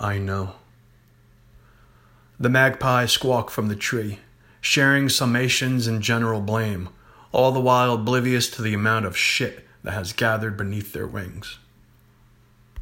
I know. The magpie squawk from the tree, sharing summations and general blame, all the while oblivious to the amount of shit that has gathered beneath their wings.